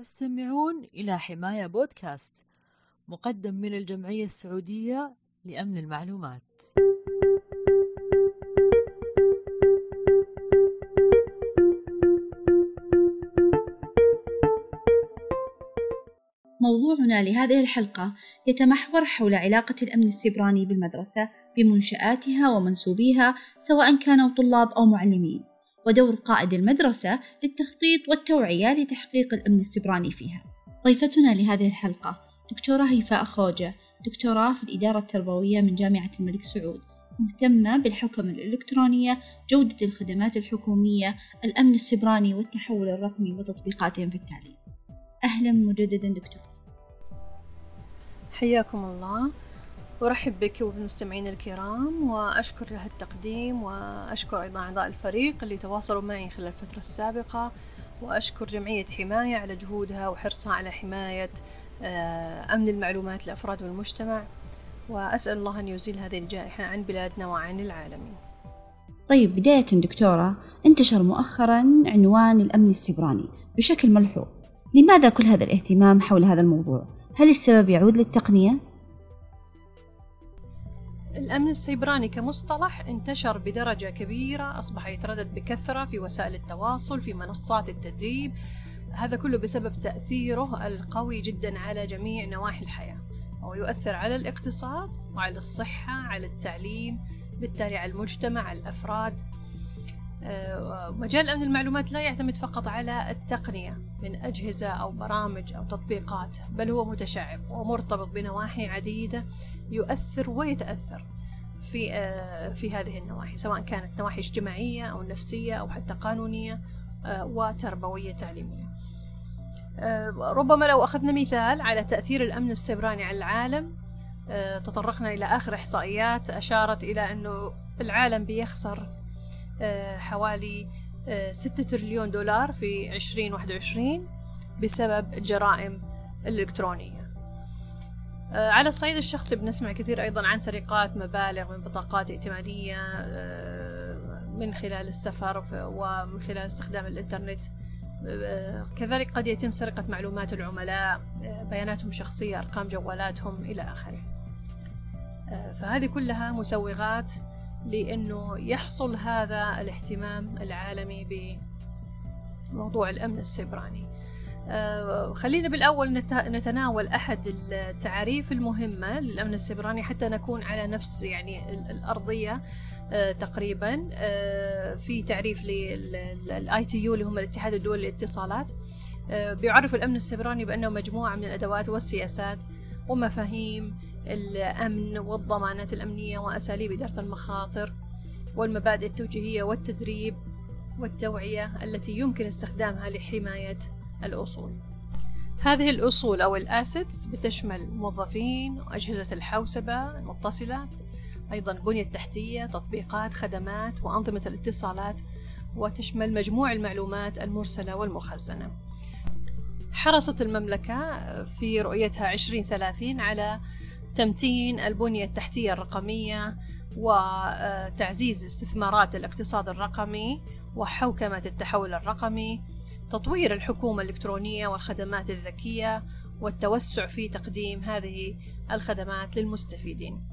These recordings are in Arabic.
تستمعون إلى حماية بودكاست مقدم من الجمعية السعودية لأمن المعلومات. موضوعنا لهذه الحلقة يتمحور حول علاقة الأمن السيبراني بالمدرسة بمنشآتها ومنسوبيها سواء كانوا طلاب أو معلمين. ودور قائد المدرسة للتخطيط والتوعية لتحقيق الأمن السبراني فيها. ضيفتنا لهذه الحلقة دكتورة هيفاء خوجة دكتوراه في الإدارة التربوية من جامعة الملك سعود مهتمة بالحوكمة الإلكترونية جودة الخدمات الحكومية الأمن السبراني والتحول الرقمي وتطبيقاتهم في التعليم. أهلا مجددا دكتور. حياكم الله. أرحب بك وبالمستمعين الكرام وأشكر له التقديم وأشكر أيضا أعضاء الفريق اللي تواصلوا معي خلال الفترة السابقة وأشكر جمعية حماية على جهودها وحرصها على حماية آه، أمن المعلومات للأفراد والمجتمع وأسأل الله أن يزيل هذه الجائحة عن بلادنا وعن العالمين طيب بداية دكتورة انتشر مؤخرا عنوان الأمن السيبراني بشكل ملحوظ لماذا كل هذا الاهتمام حول هذا الموضوع؟ هل السبب يعود للتقنية؟ الأمن السيبراني كمصطلح انتشر بدرجة كبيرة أصبح يتردد بكثرة في وسائل التواصل في منصات التدريب. هذا كله بسبب تأثيره القوي جدا على جميع نواحي الحياة. هو يؤثر على الاقتصاد وعلى الصحة على التعليم بالتالي على المجتمع على الأفراد. مجال أمن المعلومات لا يعتمد فقط على التقنية من أجهزة أو برامج أو تطبيقات بل هو متشعب ومرتبط بنواحي عديدة يؤثر ويتأثر في آه، في هذه النواحي سواء كانت نواحي اجتماعية أو نفسية أو حتى قانونية آه، وتربوية تعليمية. ربما لو أخذنا مثال على تأثير الأمن السيبراني على العالم تطرقنا إلى آخر إحصائيات أشارت إلى أنه العالم بيخسر آه، حوالي آه، ستة تريليون دولار في عشرين واحد وعشرين بسبب الجرائم الإلكترونية. آه، على الصعيد الشخصي بنسمع كثير أيضا عن سرقات مبالغ من بطاقات ائتمانية من خلال السفر ومن خلال استخدام الإنترنت. كذلك قد يتم سرقة معلومات العملاء بياناتهم الشخصية أرقام جوالاتهم إلى آخره. فهذه كلها مسوغات لأنه يحصل هذا الاهتمام العالمي بموضوع الأمن السيبراني. آه، خلينا بالأول نتناول أحد التعاريف المهمة للأمن السيبراني حتى نكون على نفس يعني الأرضية آه، تقريبا آه، في تعريف لل ITU اللي هم الاتحاد الدولي للاتصالات. بيعرف الأمن السيبراني بأنه مجموعة من الأدوات والسياسات ومفاهيم الأمن والضمانات الأمنية وأساليب إدارة المخاطر والمبادئ التوجيهية والتدريب والتوعية التي يمكن استخدامها لحماية الأصول. هذه الأصول أو ال assets بتشمل موظفين وأجهزة الحوسبة المتصلة أيضا بنية تحتية تطبيقات خدمات وأنظمة الاتصالات وتشمل مجموع المعلومات المرسلة والمخزنة. حرصت المملكة في رؤيتها 2030 على تمتين البنية التحتية الرقمية وتعزيز استثمارات الاقتصاد الرقمي وحوكمة التحول الرقمي تطوير الحكومة الإلكترونية والخدمات الذكية والتوسع في تقديم هذه الخدمات للمستفيدين.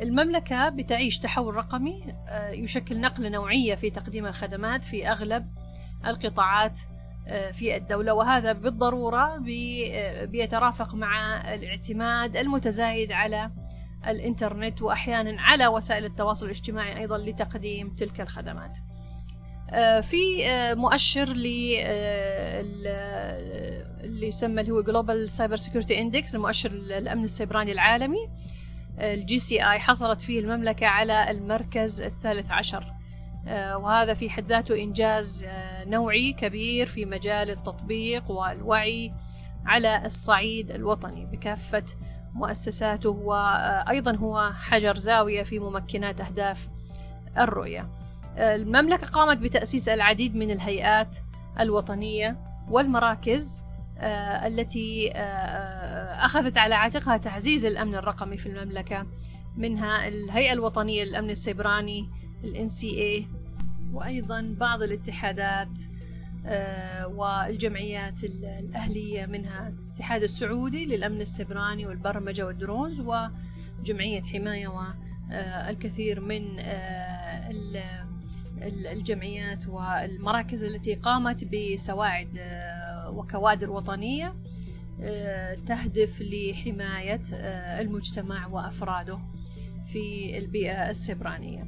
المملكة بتعيش تحول رقمي آه، يشكل نقلة نوعية في تقديم الخدمات في أغلب القطاعات في الدولة وهذا بالضرورة آه، بيترافق مع الاعتماد المتزايد على الإنترنت وأحيانا على وسائل التواصل الاجتماعي أيضا لتقديم تلك الخدمات. آه، في مؤشر اللي يسمى اللي هو Global Cybersecurity Index المؤشر الأمن السيبراني العالمي. ال GCI حصلت فيه المملكة على المركز الثالث عشر. آه، وهذا في حد ذاته إنجاز آه، نوعي كبير في مجال التطبيق والوعي على الصعيد الوطني بكافة مؤسساته وأيضا هو حجر زاوية في ممكنات أهداف الرؤية. آه، المملكة قامت بتأسيس العديد من الهيئات الوطنية والمراكز التي أخذت على عاتقها تعزيز الأمن الرقمي في المملكة منها الهيئة الوطنية للأمن السيبراني ال NCA وأيضا بعض الاتحادات والجمعيات الأهلية منها الاتحاد السعودي للأمن السبراني والبرمجة والدرونز وجمعية حماية والكثير من الجمعيات والمراكز التي قامت بسواعد وكوادر وطنية تهدف لحماية المجتمع وأفراده في البيئة السبرانية.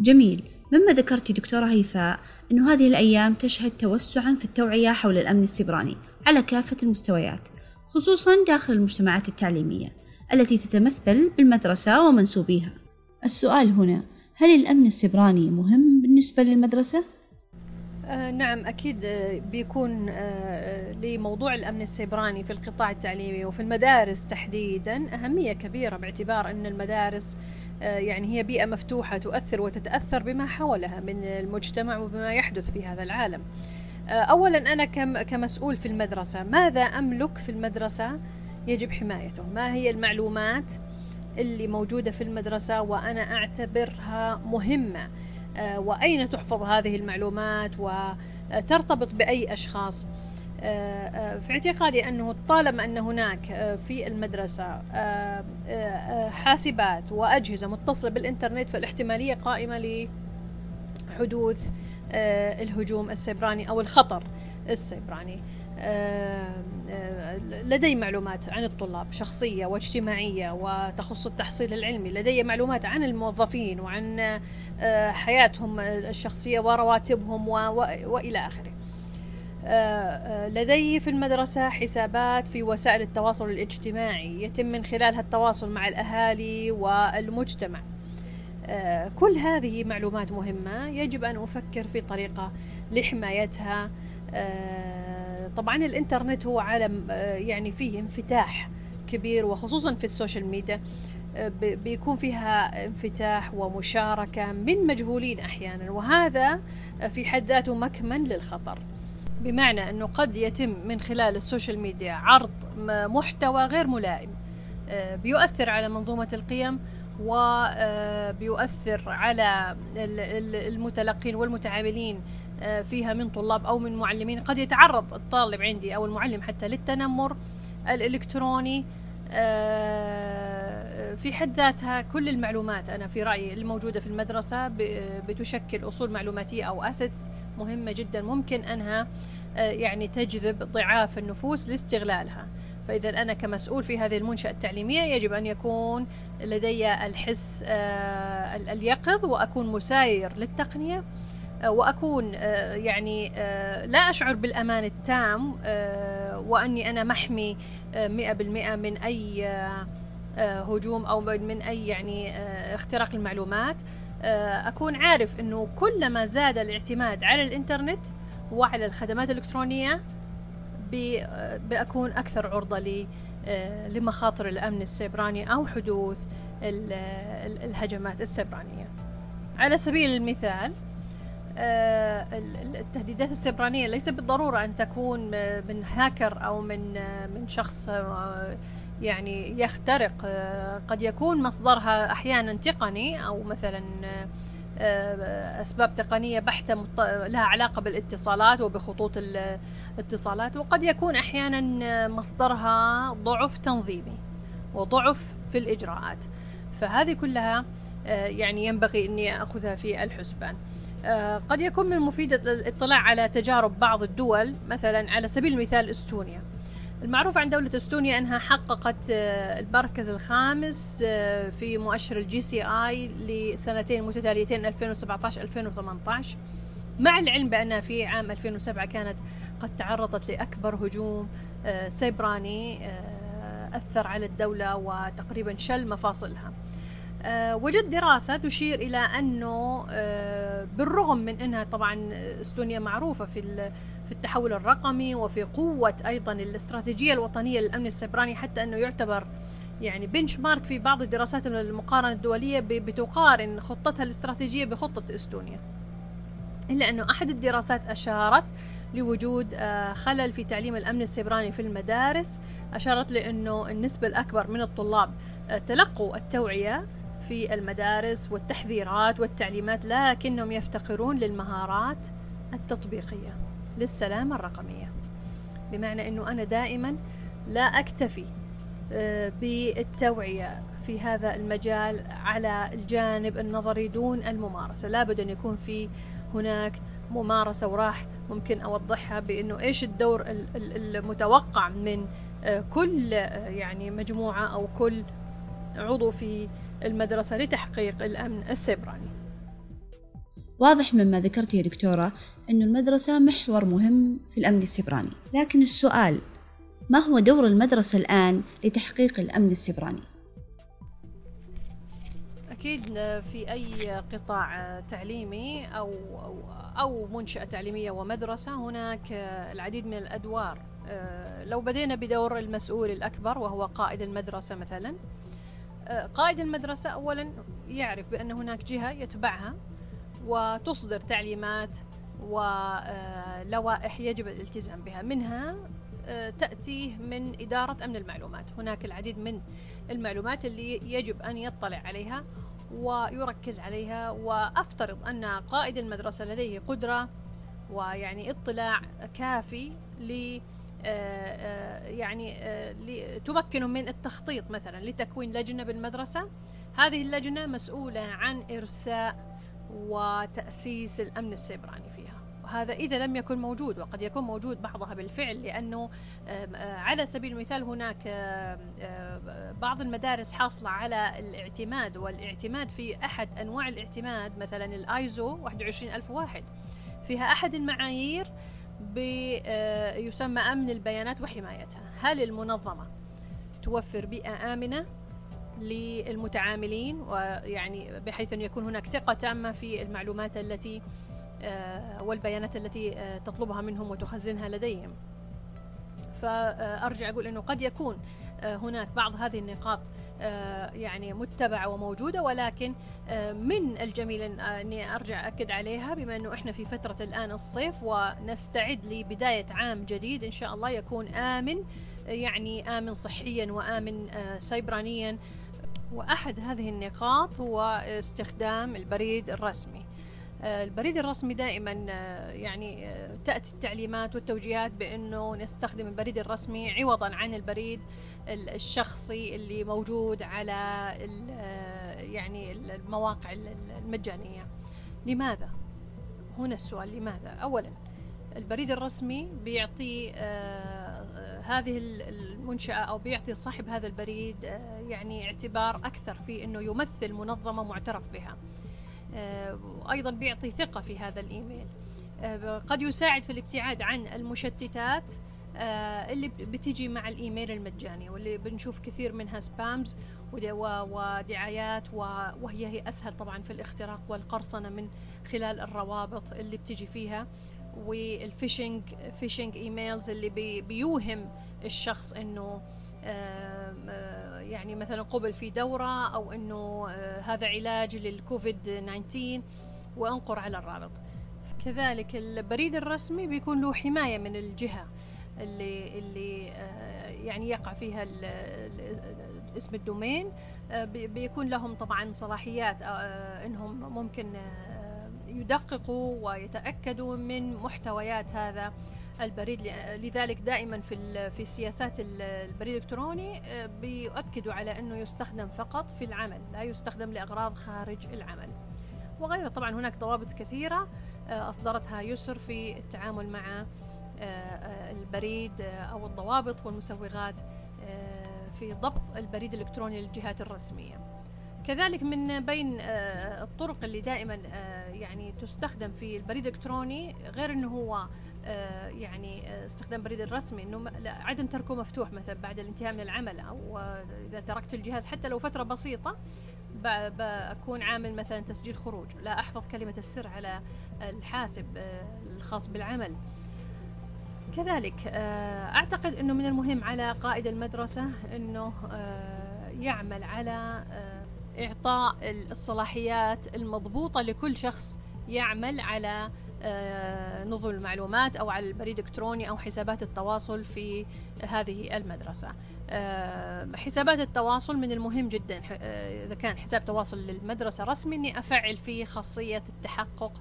جميل مما ذكرتي دكتورة هيفاء أنه هذه الأيام تشهد توسعا في التوعية حول الأمن السبراني على كافة المستويات خصوصا داخل المجتمعات التعليمية التي تتمثل بالمدرسة ومنسوبيها السؤال هنا هل الأمن السبراني مهم بالنسبة للمدرسة؟ آه نعم أكيد آه، بيكون آه لموضوع الأمن السيبراني في القطاع التعليمي وفي المدارس تحديدا أهمية كبيرة باعتبار أن المدارس آه يعني هي بيئة مفتوحة تؤثر وتتأثر بما حولها من المجتمع وبما يحدث في هذا العالم. آه، أولا أنا كمسؤول في المدرسة ماذا أملك في المدرسة؟ يجب حمايته. ما هي المعلومات اللي موجودة في المدرسة وأنا أعتبرها مهمة؟ آه، وأين تحفظ هذه المعلومات؟ وترتبط بأي أشخاص؟ آه، آه، في اعتقادي أنه طالما أن هناك في المدرسة حاسبات وأجهزة متصلة بالإنترنت فالاحتمالية قائمة لحدوث الهجوم السيبراني أو الخطر السيبراني. لدي معلومات عن الطلاب شخصية واجتماعية وتخص التحصيل العلمي. لدي معلومات عن الموظفين وعن آه، حياتهم الشخصية ورواتبهم وإلى آخره. آه، آه، لدي في المدرسة حسابات في وسائل التواصل الاجتماعي يتم من خلالها التواصل مع الأهالي والمجتمع. كل هذه معلومات مهمة يجب أن أفكر في طريقة لحمايتها. طبعا الإنترنت هو عالم آه، يعني فيه انفتاح كبير وخصوصا في ال social media آه، بيكون فيها انفتاح ومشاركة من مجهولين أحيانا وهذا في حد ذاته مكمن للخطر. بمعنى أنه قد يتم من خلال ال social media عرض محتوى غير ملائم آه، بيؤثر على منظومة القيم وبيؤثر على المتلقين والمتعاملين آه، فيها من طلاب أو من معلمين. قد يتعرض الطالب عندي أو المعلم حتى للتنمر الإلكتروني آه، في حد ذاتها كل المعلومات أنا في رأيي الموجودة في المدرسة بتشكل أصول معلوماتية أو أسيتس مهمة جدا ممكن أنها آه، يعني تجذب ضعاف النفوس لاستغلالها. فإذا أنا كمسؤول في هذه المنشأة التعليمية يجب أن يكون لدي الحس اليقظ وأكون مساير للتقنية آه، وأكون آه، يعني آه، لا أشعر بالأمان التام وأني أنا محمي 100% من أي هجوم أو من أي يعني اختراق المعلومات. أكون عارف إنه كلما زاد الاعتماد على الإنترنت وعلى الخدمات الإلكترونية بأكون أكثر عرضة لمخاطر الأمن السيبراني أو حدوث الهجمات السيبرانية. على سبيل المثال آه، التهديدات السيبرانية ليس بالضرورة أن تكون من هاكر أو من من شخص آه، يعني يخترق آه، قد يكون مصدرها أحيانا تقني أو مثلا أسباب تقنية بحتة لها علاقة بالاتصالات وبخطوط الاتصالات وقد يكون أحيانا مصدرها ضعف تنظيمي وضعف في الإجراءات. فهذه كلها يعني ينبغي أني أخذها في الحسبان. آه، قد يكون من المفيد الاطلاع على تجارب بعض الدول مثلا على سبيل المثال إستونيا. المعروف عن دولة إستونيا إنها حققت آه، المركز الخامس آه، في مؤشر ال GCI لسنتين متتاليتين 2017 2018 مع العلم بانها في عام 2007 كانت قد تعرضت لأكبر هجوم سيبراني أثر على الدولة وتقريبا شل مفاصلها. أه وجدت دراسة تشير إلى أنه أه بالرغم من أنها طبعا إستونيا معروفة في في التحول الرقمي وفي قوة أيضا الاستراتيجية الوطنية للأمن السيبراني حتى أنه يعتبر يعني بنش مارك في بعض الدراسات المقارنة الدولية بتقارن خطتها الاستراتيجية بخطة إستونيا. إلا أنه أحد الدراسات أشارت لوجود آه، خلل في تعليم الأمن السيبراني في المدارس أشارت لأنه النسبة الأكبر من الطلاب آه، تلقوا التوعية في المدارس والتحذيرات والتعليمات لكنهم يفتقرون للمهارات التطبيقية. للسلامة الرقمية. بمعنى أنه أنا دائما لا أكتفي آه، بالتوعية في هذا المجال على الجانب النظري دون الممارسة. لابد أن يكون في هناك ممارسة وراح ممكن أوضحها بأنه إيش الدور المتوقع من آه، كل آه، يعني مجموعة أو كل عضو في المدرسة لتحقيق الأمن السيبراني. واضح مما ذكرت يا دكتورة أن المدرسة محور مهم في الأمن السيبراني. لكن السؤال ما هو دور المدرسة الآن لتحقيق الأمن السيبراني؟ أكيد في أي قطاع تعليمي أو أو أو منشأة تعليمية ومدرسة هناك العديد من الأدوار. لو بدينا بدور المسؤول الأكبر وهو قائد المدرسة مثلا قائد المدرسة أولا يعرف بأن هناك جهة يتبعها وتصدر تعليمات ولوائح يجب الالتزام بها. منها آه، تأتيه من إدارة أمن المعلومات. هناك العديد من المعلومات اللي يجب أن يطلع عليها ويركز عليها. وأفترض أن قائد المدرسة لديه قدرة ويعني اطلاع كافي ل يعني تمكنه من التخطيط مثلا لتكوين لجنة بالمدرسة. هذه اللجنة مسؤولة عن إرساء وتأسيس الأمن السيبراني فيها. هذا إذا لم يكن موجود وقد يكون موجود بعضها بالفعل لأنه آه، على سبيل المثال هناك آه، بعض المدارس حاصلة على الاعتماد والاعتماد في أحد أنواع الاعتماد مثلا الآيزو 21001 فيها أحد المعايير آه، يسمى أمن البيانات وحمايتها. هل المنظمة توفر بيئة آمنة للمتعاملين؟ ويعني بحيث أن يكون هناك ثقة تامة في المعلومات التي آه، والبيانات التي آه، تطلبها منهم وتخزنها لديهم. فأرجع أقول أنه قد يكون آه، هناك بعض هذه النقاط يعني متبعة وموجودة ولكن من الجميل أني أرجع أكد عليها بما أنه إحنا في فترة الآن الصيف ونستعد لبداية عام جديد إن شاء الله يكون آمن يعني آمن صحيا وآمن سيبرانيا. وأحد هذه النقاط هو استخدام البريد الرسمي. آه، البريد الرسمي دائما آه، يعني آه، تأتي التعليمات والتوجيهات بأنه نستخدم البريد الرسمي عوضا عن البريد الشخصي اللي موجود على يعني المواقع المجانية لماذا؟ هنا السؤال لماذا؟ أولا البريد الرسمي بيعطي هذه المنشأة أو بيعطي صاحب هذا البريد يعني اعتبار أكثر في أنه يمثل منظمة معترف بها وأيضا بيعطي ثقة في هذا الإيميل. آه، قد يساعد في الابتعاد عن المشتتات آه، اللي بتيجي مع الإيميل المجاني واللي بنشوف كثير منها spams ودعايات وهي هي أسهل طبعا في الاختراق والقرصنة من خلال الروابط اللي بتيجي فيها وال phishing phishing emails اللي بيوهم الشخص إنه يعني مثلا قبل في دورة أو أنه آه، هذا علاج للكوفيد 19 وأنقر على الرابط. كذلك البريد الرسمي بيكون له حماية من الجهة اللي اللي آه، يعني يقع فيها اسم الدومين. آه، بيكون لهم طبعا صلاحيات إنهم ممكن يدققوا ويتأكدوا من محتويات هذا. البريد لذلك دائما في في سياسات البريد الإلكتروني آه، بيؤكدوا على أنه يستخدم فقط في العمل لا يستخدم لإغراض خارج العمل. وغيره طبعا هناك ضوابط كثيرة آه، أصدرتها يسر في التعامل مع آه، البريد أو الضوابط والمسوغات في ضبط البريد الإلكتروني للجهات الرسمية. كذلك من بين الطرق اللي دائما يعني تستخدم في البريد الإلكتروني غير إنه هو يعني آه، استخدام بريد الرسمي إنه عدم تركه مفتوح مثلا بعد الانتهاء من العمل أو إذا تركت الجهاز حتى لو فترة بسيطة بكون عامل مثلا تسجيل خروج. لا أحفظ كلمة السر على الحاسب آه، الخاص بالعمل. كذلك أعتقد إنه من المهم على قائد المدرسة إنه يعمل على إعطاء الصلاحيات المضبوطة لكل شخص يعمل على آه، نظم المعلومات أو على البريد الإلكتروني أو حسابات التواصل في هذه المدرسة. آه، حسابات التواصل من المهم جدا. آه، إذا كان حساب تواصل للمدرسة رسمي أني أفعل فيه خاصية التحقق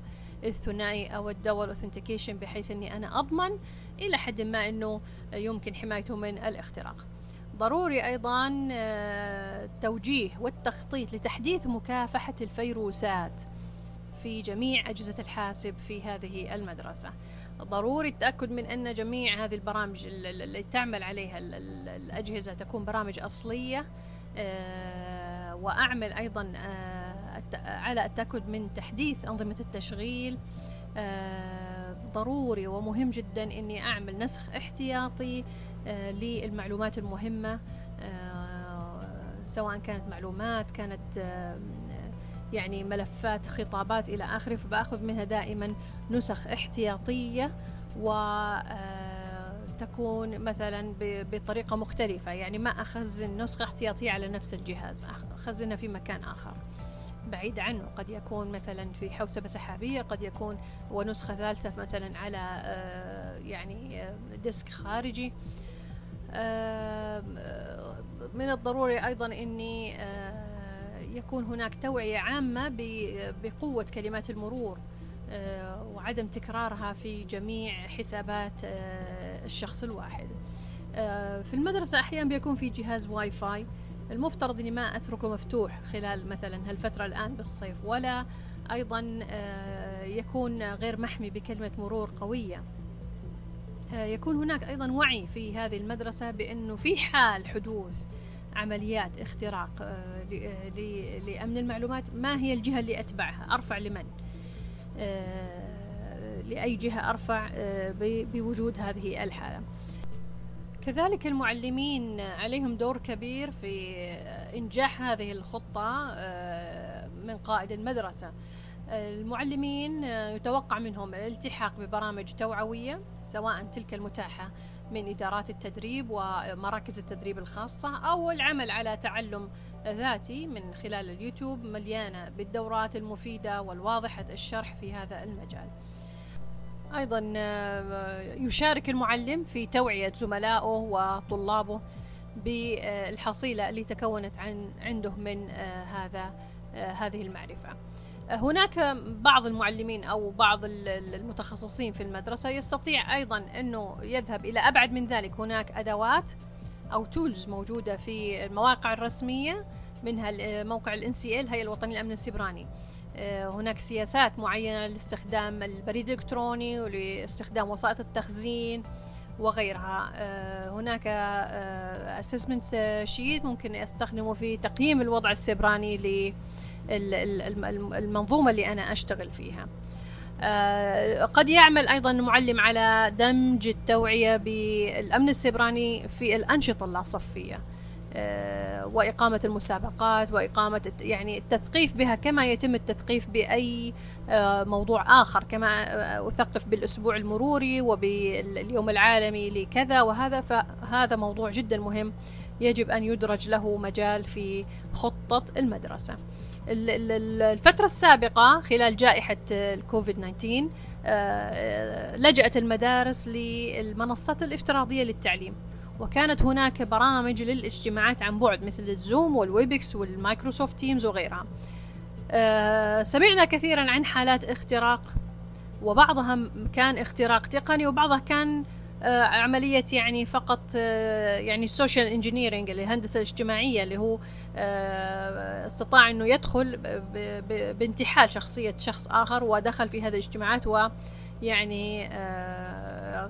الثنائي أو الدول اوثنتيكيشن بحيث أني أنا أضمن إلى حد ما أنه يمكن حمايته من الاختراق. ضروري أيضا التوجيه آه، والتخطيط لتحديث مكافحة الفيروسات. في جميع أجهزة الحاسب في هذه المدرسة. ضروري التأكد من أن جميع هذه البرامج اللي تعمل عليها الأجهزة تكون برامج أصلية آه، وأعمل أيضا آه، على التأكد من تحديث أنظمة التشغيل. ضروري ومهم جدا أني أعمل نسخ احتياطي آه، للمعلومات المهمة آه، سواء كانت معلومات كانت آه، يعني ملفات خطابات إلى آخره فبأخذ منها دائما نسخ احتياطية وتكون مثلا بطريقة مختلفة. يعني ما أخزن نسخة احتياطية على نفس الجهاز أخزنها في مكان آخر. بعيد عنه قد يكون مثلا في حوسبة سحابية قد يكون ونسخة ثالثة مثلا على يعني ديسك خارجي. من الضروري أيضا أني آه، يكون هناك توعية عامة بقوة كلمات المرور آه، وعدم تكرارها في جميع حسابات آه، الشخص الواحد. في المدرسة أحيانا بيكون في جهاز واي فاي المفترض إني ما أتركه مفتوح خلال مثلا هالفترة الآن بالصيف ولا أيضا يكون غير محمي بكلمة مرور قوية. آه، يكون هناك أيضا وعي في هذه المدرسة بأنه في حال حدوث عمليات اختراق آه، آه، لأمن المعلومات ما هي الجهة اللي أتبعها؟ أرفع لمن؟ لأي جهة أرفع بوجود هذه الحالة. كذلك المعلمين عليهم دور كبير في إنجاح هذه الخطة من قائد المدرسة. المعلمين يتوقع منهم الالتحاق ببرامج توعوية سواء تلك المتاحة من إدارات التدريب ومراكز التدريب الخاصة أو العمل على تعلم ذاتي من خلال اليوتيوب مليانة بالدورات المفيدة والواضحة الشرح في هذا المجال. أيضا آه، يشارك المعلم في توعية زملائه وطلابه بالحصيلة اللي تكونت عن عنده من آه، هذا آه، هذه المعرفة. هناك بعض المعلمين أو بعض المتخصصين في المدرسة يستطيع أيضا أنه يذهب إلى أبعد من ذلك. هناك أدوات أو tools موجودة في المواقع الرسمية منها موقع ال NCA الهيئه الوطنية للأمن السيبراني. آه، هناك سياسات معينة لاستخدام البريد الإلكتروني ولاستخدام وسائط التخزين وغيرها. آه، هناك assessment آه، sheet ممكن أستخدمه في تقييم الوضع السيبراني المنظومة اللي أنا أشتغل فيها. آه، قد يعمل أيضا المعلم على دمج التوعية بالأمن السيبراني في الأنشطة اللاصفية آه، وإقامة المسابقات وإقامة يعني التثقيف بها كما يتم التثقيف بأي آه، موضوع آخر كما أثقف بالأسبوع المروري وباليوم العالمي لكذا وهذا فهذا موضوع جدا مهم يجب أن يدرج له مجال في خطة المدرسة. الفترة السابقة خلال جائحة الكوفيد 19 آه، لجأت المدارس للمنصات الافتراضية للتعليم. وكانت هناك برامج للاجتماعات عن بعد مثل ال Zoom وال Webex وال Microsoft Teams وغيرها. آه، سمعنا كثيرا عن حالات اختراق وبعضها كان اختراق تقني وبعضها كان آه، عملية يعني فقط آه، يعني ال social engineering اللي الهندسة الاجتماعية اللي هو آه، استطاع إنه يدخل بانتحال شخصية شخص آخر ودخل في هذه الاجتماعات ويعني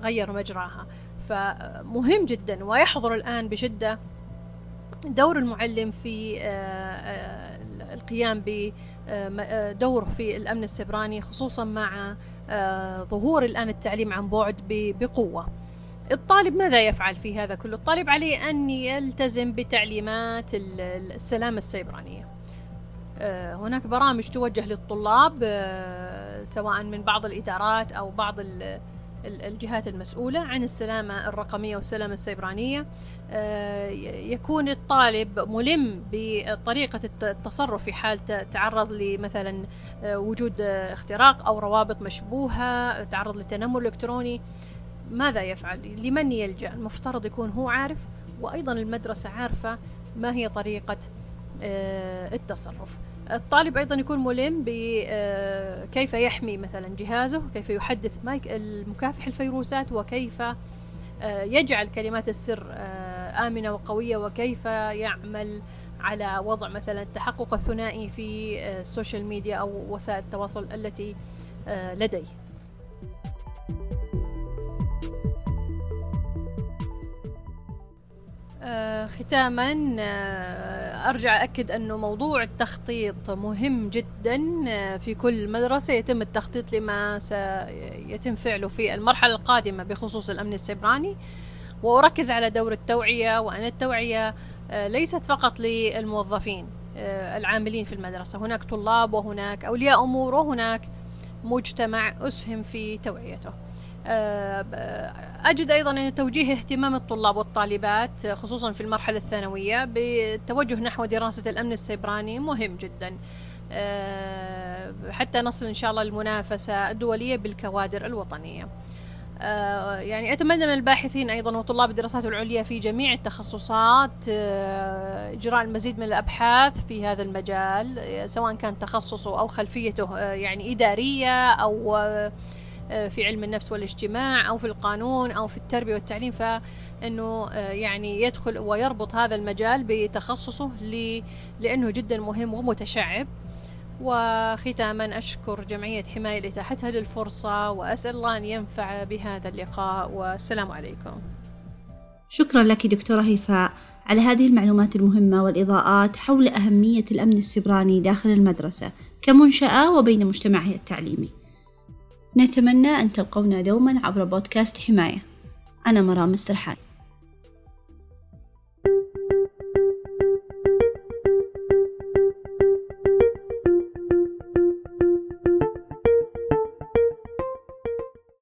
غير مجراها. فمهم جدا ويحضر الآن بشدة دور المعلم في القيام بدوره في الأمن السبراني خصوصا مع ظهور الآن التعليم عن بعد بقوة. الطالب ماذا يفعل في هذا كله؟ الطالب عليه أن يلتزم بتعليمات السلامة السيبرانية. آه، هناك برامج توجه للطلاب آه، سواء من بعض الإدارات أو بعض الجهات المسؤولة عن السلامة الرقمية والسلامة السيبرانية. آه، يكون الطالب ملم بطريقة التصرف في حال تعرض لمثلا وجود اختراق أو روابط مشبوهة تعرض للتنمر الإلكتروني ماذا يفعل؟ لمن يلجأ؟ المفترض يكون هو عارف وأيضا المدرسة عارفة ما هي طريقة آه، التصرف. الطالب أيضا يكون ملم بكيف يحمي مثلا جهازه كيف يحدث المكافح الفيروسات وكيف يجعل كلمات السر آمنة وقوية وكيف يعمل على وضع مثلا التحقق الثنائي في السوشيال ميديا أو وسائل التواصل التي لديه. ختاما آه، أرجع اكد أنه موضوع التخطيط مهم جدا آه، في كل مدرسة. يتم التخطيط لما سيتم فعله في المرحلة القادمة بخصوص الأمن السيبراني. وأركز على دور التوعية وأن التوعية آه، ليست فقط للموظفين العاملين في المدرسة. هناك طلاب وهناك أولياء أمور وهناك مجتمع أسهم في توعيته. آه، أجد أيضا أن توجيه اهتمام الطلاب والطالبات خصوصا في المرحلة الثانوية بالتوجه نحو دراسة الأمن السيبراني مهم جدا. آه، حتى نصل إن شاء الله المنافسة الدولية بالكوادر الوطنية. آه، يعني أتمنى من الباحثين أيضا وطلاب الدراسات العليا في جميع التخصصات إجراء المزيد من الأبحاث في هذا المجال سواء كان تخصصه أو خلفيته يعني إدارية أو آه، في علم النفس والاجتماع أو في القانون أو في التربية والتعليم فإنه آه، يعني يدخل ويربط هذا المجال بتخصصه لأنه جدا مهم ومتشعب. وختاما أشكر جمعية حماية لإتاحتها للفرصة وأسأل الله أن ينفع بهذا اللقاء والسلام عليكم. شكرا لك دكتورة هيفاء. على هذه المعلومات المهمة والإضاءات حول أهمية الأمن السبراني داخل المدرسة كمنشأة وبين مجتمعها التعليمي. نتمنى أن تلقونا دوما عبر بودكاست حماية. أنا مرام مسترحان